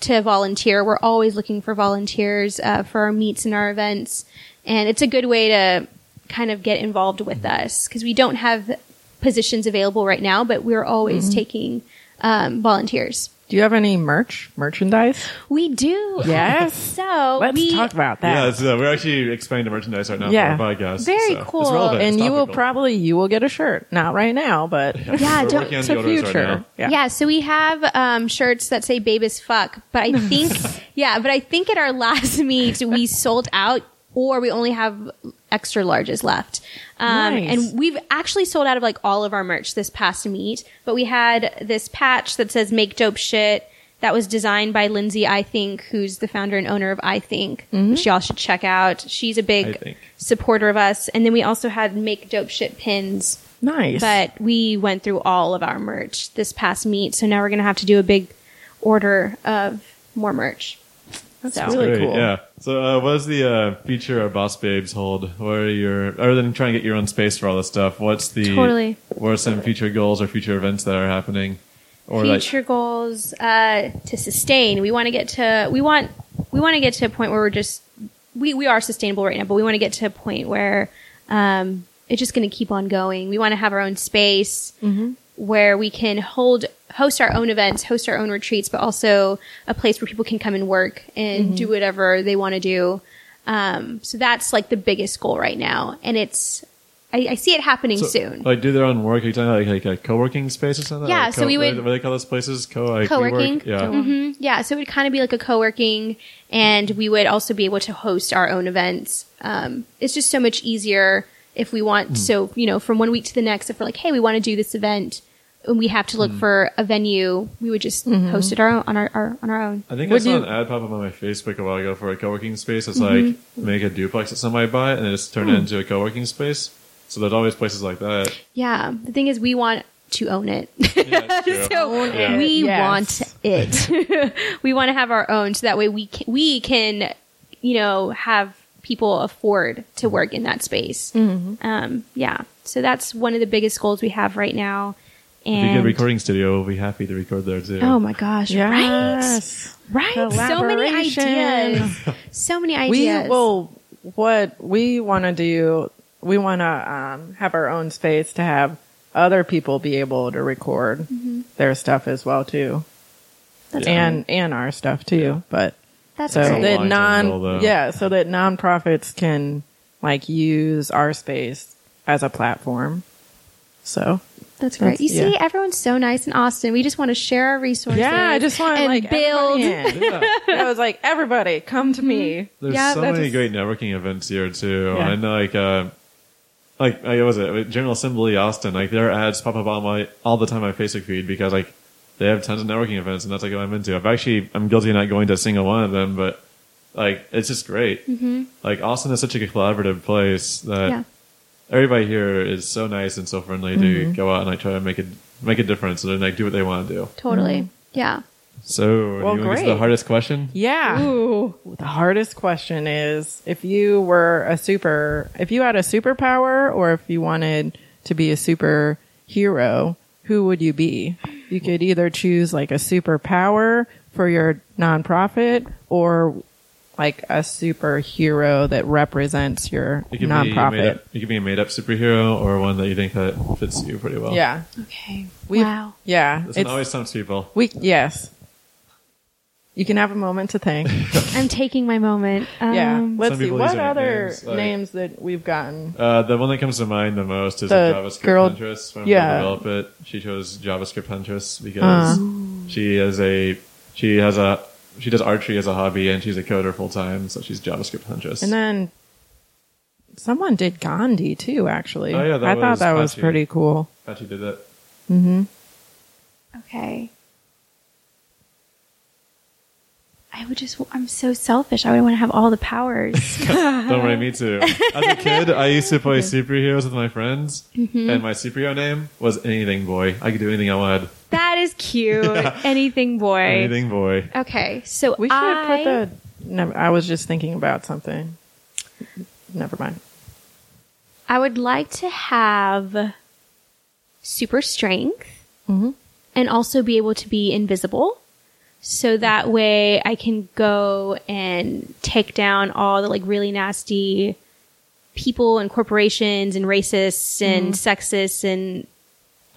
Speaker 3: to volunteer. We're always looking for volunteers uh, for our meets and our events, and it's a good way to kind of get involved with us because we don't have positions available right now, but we're always taking um, volunteers.
Speaker 1: Do you have any merch, merchandise?
Speaker 3: We do.
Speaker 1: Yes.
Speaker 3: So
Speaker 1: Let's
Speaker 3: we,
Speaker 1: talk about that.
Speaker 2: yeah, it's, uh, we're actually expanding the merchandise right now
Speaker 1: Yeah.
Speaker 2: for our podcast.
Speaker 3: Very
Speaker 2: so
Speaker 3: cool.
Speaker 2: It's relevant.
Speaker 1: and
Speaker 2: it's
Speaker 1: you will probably you will get a shirt. Not right now, but
Speaker 3: Yeah,
Speaker 2: We're
Speaker 3: don't-
Speaker 2: working on
Speaker 1: to future.
Speaker 2: right.
Speaker 1: Yeah.
Speaker 3: Yeah. so we have um, shirts that say "Babe as fuck," but I think, yeah, but I think at our last meet we sold out, or we only have extra larges left. Um,
Speaker 1: Nice.
Speaker 3: And we've actually sold out of like all of our merch this past meet, but we had this patch that says "Make dope shit." That was designed by Lindsay, I think, who's the founder and owner of I Think, which y'all should check out. She's a big supporter of us. And then we also had Make Dope Shit pins
Speaker 1: nice.
Speaker 3: but we went through all of our merch this past meet, so now we're going to have to do a big order of more merch.
Speaker 1: That's
Speaker 3: so-
Speaker 1: really
Speaker 2: Great,
Speaker 1: cool.
Speaker 2: yeah. So, uh, what does the uh, future of Boss Babes hold? What are your, other than trying to get your own space for all this stuff, what's the,
Speaker 3: Totally.
Speaker 2: what are some future goals or future events that are happening? Or
Speaker 3: Future goals uh, to sustain. We want to get to we want we want to get to a point where we're just we we are sustainable right now, but we want to get to a point where um, it's just going to keep on going. We want to have our own space where we can hold host our own events, host our own retreats, but also a place where people can come and work and do whatever they want to do. Um, so that's like the biggest goal right now, and it's I, I see it happening
Speaker 2: So,
Speaker 3: soon.
Speaker 2: Like do their own work? Are you talking like, like a co-working space or something?
Speaker 3: Yeah,
Speaker 2: Like
Speaker 3: so we would-
Speaker 2: What do they call those places? Co like
Speaker 3: Co-working?
Speaker 2: WeWork? Yeah.
Speaker 3: hmm Yeah, so it would kind of be like a co-working, and we would also be able to host our own events. Um, it's just so much easier if we want.
Speaker 2: Hmm.
Speaker 3: So you know, from one week to the next, if we're like, hey, we want to do this event, and we have to look for a venue, we would just host it our own, on our, our on our own.
Speaker 2: I think
Speaker 1: Would
Speaker 2: I saw
Speaker 1: you-
Speaker 2: an ad pop up on my Facebook a while ago for a co-working space. It's
Speaker 3: Mm-hmm.
Speaker 2: like make a duplex that somebody buy and then just turn it into a co-working space. So there's always places like that.
Speaker 3: Yeah, the thing is, we want to own it.
Speaker 2: Yeah, it's true.
Speaker 3: so
Speaker 2: Yeah.
Speaker 3: we
Speaker 1: Yes.
Speaker 3: want it. we want to have our own, so that way we can, we can, you know, have people afford to work in that space. Um, yeah, so that's one of the biggest goals we have right now.
Speaker 2: If you get a recording studio, we'll be happy to record there too.
Speaker 3: oh my gosh,
Speaker 1: Yes.
Speaker 3: right, right, so many ideas, so many ideas.
Speaker 1: We
Speaker 3: ideas.
Speaker 1: will. What we want to do, we want to um, have our own space to have other people be able to record their stuff as well too,
Speaker 3: That's
Speaker 1: and and our stuff too. But
Speaker 3: that's
Speaker 1: so
Speaker 3: great.
Speaker 1: that non
Speaker 2: goal,
Speaker 1: yeah, so that nonprofits can like use our space as a platform. So
Speaker 3: That's great. You
Speaker 1: That's-
Speaker 3: see,
Speaker 1: yeah.
Speaker 3: everyone's so nice in Austin. We just want to share our resources.
Speaker 1: yeah, I just want
Speaker 3: to
Speaker 1: like
Speaker 3: build.
Speaker 1: everybody.
Speaker 2: Yeah.
Speaker 1: I was like, everybody, come to me.
Speaker 2: There's
Speaker 3: Yeah,
Speaker 2: so many
Speaker 1: just-
Speaker 2: great networking events here too,
Speaker 1: Yeah.
Speaker 2: and like, uh, like, like, what was it? General Assembly Austin. Like their ads pop up on my all the time on my Facebook feed because like they have tons of networking events, and that's like what I'm into. I've actually I'm guilty of not going to a single one of them, but like it's just great. Mm-hmm. Like Austin is such a collaborative place that
Speaker 3: Yeah.
Speaker 2: everybody here is so nice and so friendly to go out and like try to make a make a difference and like do what they want to do.
Speaker 3: Totally. Yeah.
Speaker 2: So,
Speaker 1: Well,
Speaker 2: do you want to get to
Speaker 1: great.
Speaker 2: the hardest question?
Speaker 1: Yeah. The hardest question is if you were a super, if you had a superpower or if you wanted to be a superhero, who would you be? You could either choose like a superpower for your nonprofit or like a superhero that represents your
Speaker 2: It could be made
Speaker 1: nonprofit.
Speaker 2: up, it could be a made up superhero or one that you think that fits you pretty well.
Speaker 1: Yeah.
Speaker 3: Okay.
Speaker 1: We-
Speaker 3: wow.
Speaker 1: Yeah.
Speaker 2: This
Speaker 1: It's,
Speaker 2: one always tempts people.
Speaker 1: we, yes. You can have a moment to think.
Speaker 3: I'm taking my moment. Um,
Speaker 1: yeah. Let's see.
Speaker 2: people
Speaker 1: What
Speaker 2: use
Speaker 1: other
Speaker 2: names, like-
Speaker 1: that we've gotten?
Speaker 2: Uh, the one that comes to mind the most is
Speaker 1: The
Speaker 2: a JavaScript
Speaker 1: girl-
Speaker 2: Huntress from
Speaker 1: yeah.
Speaker 2: Develop It. She chose JavaScript Huntress because she is a she has a she does archery as a hobby and she's a coder full time, so she's JavaScript Huntress.
Speaker 1: And then someone did Gandhi too, actually.
Speaker 2: Oh, yeah, that
Speaker 1: I thought
Speaker 2: was
Speaker 1: that was
Speaker 2: Pachi.
Speaker 1: pretty cool.
Speaker 2: How she did that.
Speaker 3: Okay. I would just, I'm so selfish. I would want to have all the powers.
Speaker 2: Don't worry, me too. As a kid, I used to play superheroes with my friends,
Speaker 1: Mm-hmm.
Speaker 2: and my superhero name was Anything Boy. I could do anything I wanted.
Speaker 3: that is cute. Anything boy.
Speaker 2: Anything Boy.
Speaker 3: Okay. So
Speaker 1: We should
Speaker 3: I,
Speaker 1: put the. Never, I was just thinking about something. Never mind.
Speaker 3: I would like to have super strength
Speaker 1: Mhm.
Speaker 3: and also be able to be invisible. So that way I can go and take down all the like really nasty people and corporations and racists and mm-hmm. sexists and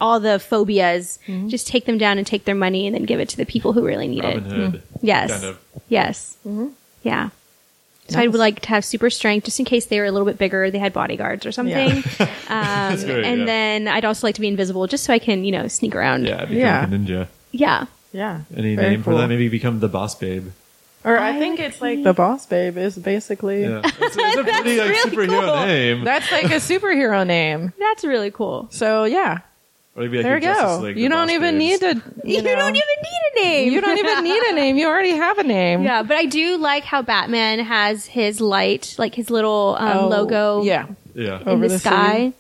Speaker 3: all the phobias. Mm-hmm. Just take them down and take their money and then give it to the people who really need
Speaker 2: Robin
Speaker 3: it.
Speaker 2: Hood. Mm-hmm.
Speaker 3: Yes.
Speaker 2: Kind of.
Speaker 3: Yes. Yeah. So I would like to have super strength just in case they were a little bit bigger, they had bodyguards or something.
Speaker 2: That's um, great.
Speaker 3: and
Speaker 2: yeah.
Speaker 3: then I'd also like to be invisible just so I can, you know, sneak around.
Speaker 2: yeah, become
Speaker 1: Yeah.
Speaker 2: a ninja.
Speaker 3: Yeah.
Speaker 1: Yeah.
Speaker 2: Any
Speaker 1: Very
Speaker 2: name for
Speaker 1: cool.
Speaker 2: that? Maybe become the boss babe.
Speaker 1: Or I,
Speaker 3: I
Speaker 1: think
Speaker 3: would
Speaker 1: it's like the boss babe is basically.
Speaker 2: Yeah, it's, it's a pretty like
Speaker 3: really
Speaker 2: superhero
Speaker 3: cool.
Speaker 2: name.
Speaker 1: That's like a superhero name.
Speaker 3: That's really cool.
Speaker 1: So yeah,
Speaker 2: Or maybe like
Speaker 1: there you
Speaker 2: your Justice
Speaker 1: go.
Speaker 2: League,
Speaker 1: you don't
Speaker 2: Boss
Speaker 1: even
Speaker 2: Babes.
Speaker 1: need to.
Speaker 3: You,
Speaker 1: You, know,
Speaker 3: don't even need a name.
Speaker 1: You don't even need a name. You already have a name.
Speaker 3: Yeah, but I do like how Batman has his light, like his little um,
Speaker 1: Oh,
Speaker 3: logo
Speaker 1: Yeah.
Speaker 2: Yeah.
Speaker 3: in
Speaker 1: over
Speaker 3: the,
Speaker 1: the
Speaker 3: sky.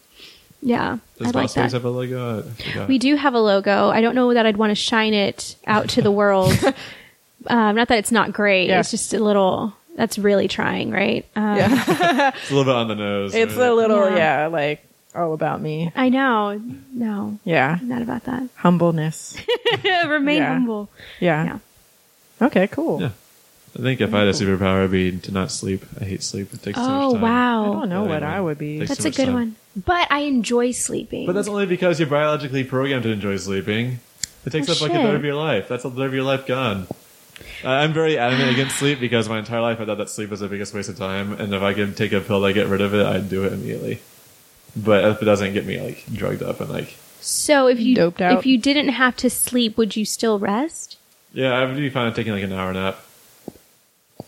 Speaker 3: Yeah,
Speaker 2: Does
Speaker 3: I like
Speaker 2: Boss
Speaker 3: that.
Speaker 2: have a logo?
Speaker 3: We do have a logo. I don't know that I'd want to shine it out to the world. um, not that it's not great.
Speaker 1: Yeah.
Speaker 3: It's just a little. That's really trying, right? Um,
Speaker 1: Yeah.
Speaker 2: It's a little bit on the nose.
Speaker 1: it's
Speaker 2: right?
Speaker 1: a little,
Speaker 3: Yeah.
Speaker 1: yeah, like all about me.
Speaker 3: I know. No,
Speaker 1: Yeah.
Speaker 3: not about that.
Speaker 1: Humbleness.
Speaker 3: Remain
Speaker 1: Yeah.
Speaker 3: humble.
Speaker 1: Yeah.
Speaker 3: Yeah.
Speaker 1: Okay, cool.
Speaker 2: Yeah. I think if I had a superpower, it'd be to not sleep. I hate sleep. It takes too
Speaker 3: Oh
Speaker 2: much time.
Speaker 1: I
Speaker 3: wow, I
Speaker 1: don't know
Speaker 2: Yeah,
Speaker 1: what
Speaker 2: anyway.
Speaker 1: I would be.
Speaker 2: Takes
Speaker 3: that's
Speaker 2: too
Speaker 3: a
Speaker 2: much
Speaker 3: good
Speaker 2: time.
Speaker 3: one. But I enjoy sleeping.
Speaker 2: But that's only because you're biologically programmed to enjoy sleeping. It takes
Speaker 3: Oh,
Speaker 2: up like a
Speaker 3: shit.
Speaker 2: third of your life. That's a third of your life gone. Uh, I'm very adamant against sleep because my entire life I thought that sleep was the biggest waste of time, and if I could take a pill to get rid of it, I'd do it immediately. But if it doesn't get me like drugged up and like,
Speaker 3: so if you
Speaker 1: Doped out.
Speaker 3: if you didn't have to sleep, would you still rest?
Speaker 2: yeah, I would be fine taking like an hour nap.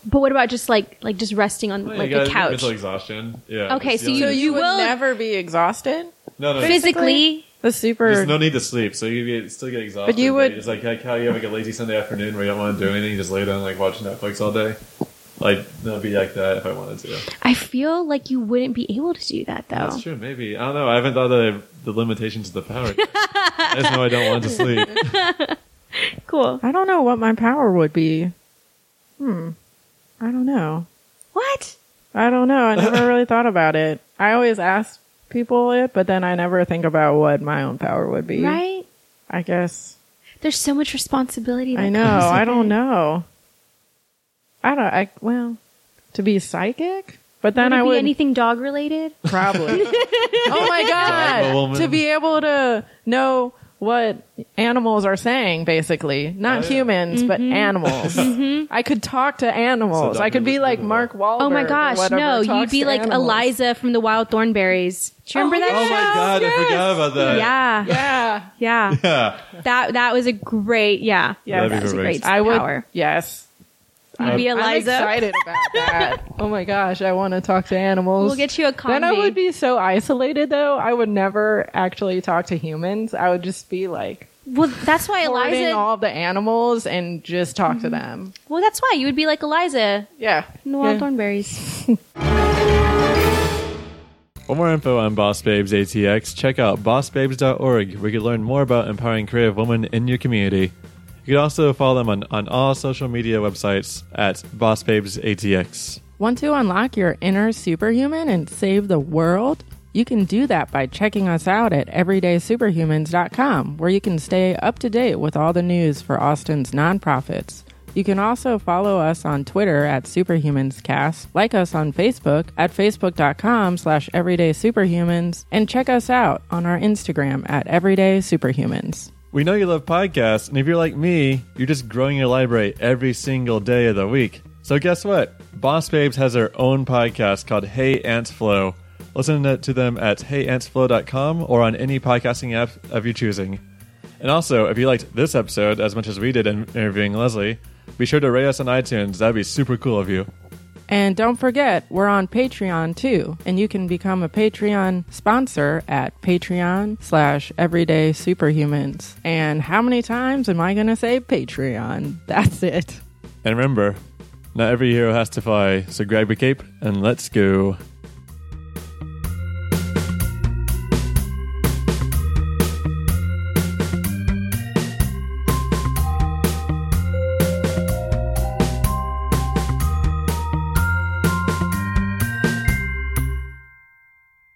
Speaker 3: But what about just like like just resting on
Speaker 2: Well,
Speaker 3: like
Speaker 2: you
Speaker 3: a
Speaker 2: gotta
Speaker 3: couch?
Speaker 2: Mental exhaustion. Yeah.
Speaker 3: Okay,
Speaker 2: just
Speaker 3: so
Speaker 2: the
Speaker 3: you-
Speaker 2: only-
Speaker 1: you, would
Speaker 3: will-
Speaker 1: never be exhausted?
Speaker 2: no no
Speaker 3: Physically,
Speaker 1: The super.
Speaker 2: There's no need to sleep, so you get, still get exhausted.
Speaker 1: But you would-
Speaker 2: It's like, like how you have like a lazy Sunday afternoon where you don't want to do anything, you just lay down like watch Netflix all day. Like that'd be like that if I wanted to.
Speaker 3: I feel like you wouldn't be able to do that though.
Speaker 2: That's true. Maybe I don't know. I haven't thought of the limitations of the power. yet. I just know I don't want to sleep.
Speaker 3: Cool.
Speaker 1: I don't know what my power would be. Hmm. I don't know.
Speaker 3: What?
Speaker 1: I don't know. I never really thought about it. I always ask people it, but then I never think about what my own power would be.
Speaker 3: Right?
Speaker 1: I guess.
Speaker 3: There's so much responsibility. That
Speaker 1: I know.
Speaker 3: comes with
Speaker 1: I don't
Speaker 3: it.
Speaker 1: know. I don't. I well, to be psychic, but then I
Speaker 3: Would it
Speaker 1: I
Speaker 3: be
Speaker 1: would
Speaker 3: anything dog related?
Speaker 1: probably. oh my god! To be able to know what animals are saying, basically, not
Speaker 2: Oh, yeah.
Speaker 1: humans, but
Speaker 3: Mm-hmm.
Speaker 1: animals. I could talk to animals.
Speaker 2: So
Speaker 1: I could be like Mark Wahlberg.
Speaker 3: Oh my gosh, no! You'd be like
Speaker 1: animals.
Speaker 3: Eliza from the Wild Thornberrys. Do you remember
Speaker 1: Oh,
Speaker 3: that
Speaker 2: Oh
Speaker 3: show?
Speaker 2: my god, I forgot about that.
Speaker 3: Yeah,
Speaker 1: Yeah,
Speaker 3: yeah.
Speaker 2: Yeah.
Speaker 3: That that was a great. Yeah,
Speaker 1: Yeah,
Speaker 3: that was a
Speaker 2: perfect.
Speaker 3: great
Speaker 1: I would.
Speaker 3: power.
Speaker 1: Yes,
Speaker 3: You'd be
Speaker 1: I'm
Speaker 3: Eliza.
Speaker 1: excited about that. oh my gosh, I want to talk to animals.
Speaker 3: We'll get you a ComVee.
Speaker 1: Then I would be so isolated, though. I would never actually talk to humans. I would just be like
Speaker 3: Well, that's why
Speaker 1: hoarding
Speaker 3: Eliza.
Speaker 1: all the animals and just talk to mm-hmm. them.
Speaker 3: well, that's why you would be like Eliza
Speaker 1: Yeah,
Speaker 3: from the Wild
Speaker 1: Yeah.
Speaker 3: Thornberrys.
Speaker 2: For more info on Boss Babes ATX, check out bossbabes.org, where you can learn more about empowering creative women in your community. You can also follow them on, on all social media websites at Boss Babes ATX.
Speaker 1: Want to unlock your inner superhuman and save the world? You can do that by checking us out at everydaysuperhumans.com, where you can stay up to date with all the news for Austin's nonprofits. You can also follow us on Twitter at SuperhumansCast, like us on Facebook at facebook.com slash everydaysuperhumans, and check us out on our Instagram at everydaysuperhumans.
Speaker 2: We know you love podcasts, and if you're like me, you're just growing your library every single day of the week. So guess what? Boss Babes has their own podcast called Hey Ants Flow. Listen to them at heyantsflow.com or on any podcasting app of your choosing. And also, if you liked this episode as much as we did in interviewing Leslie, be sure to rate us on iTunes. That'd be super cool of you.
Speaker 1: And don't forget, we're on Patreon too, and you can become a Patreon sponsor at Patreon slash Everyday Superhumans. And how many times am I going to say Patreon? That's it.
Speaker 2: And remember, not every hero has to fly, so grab your cape and let's go.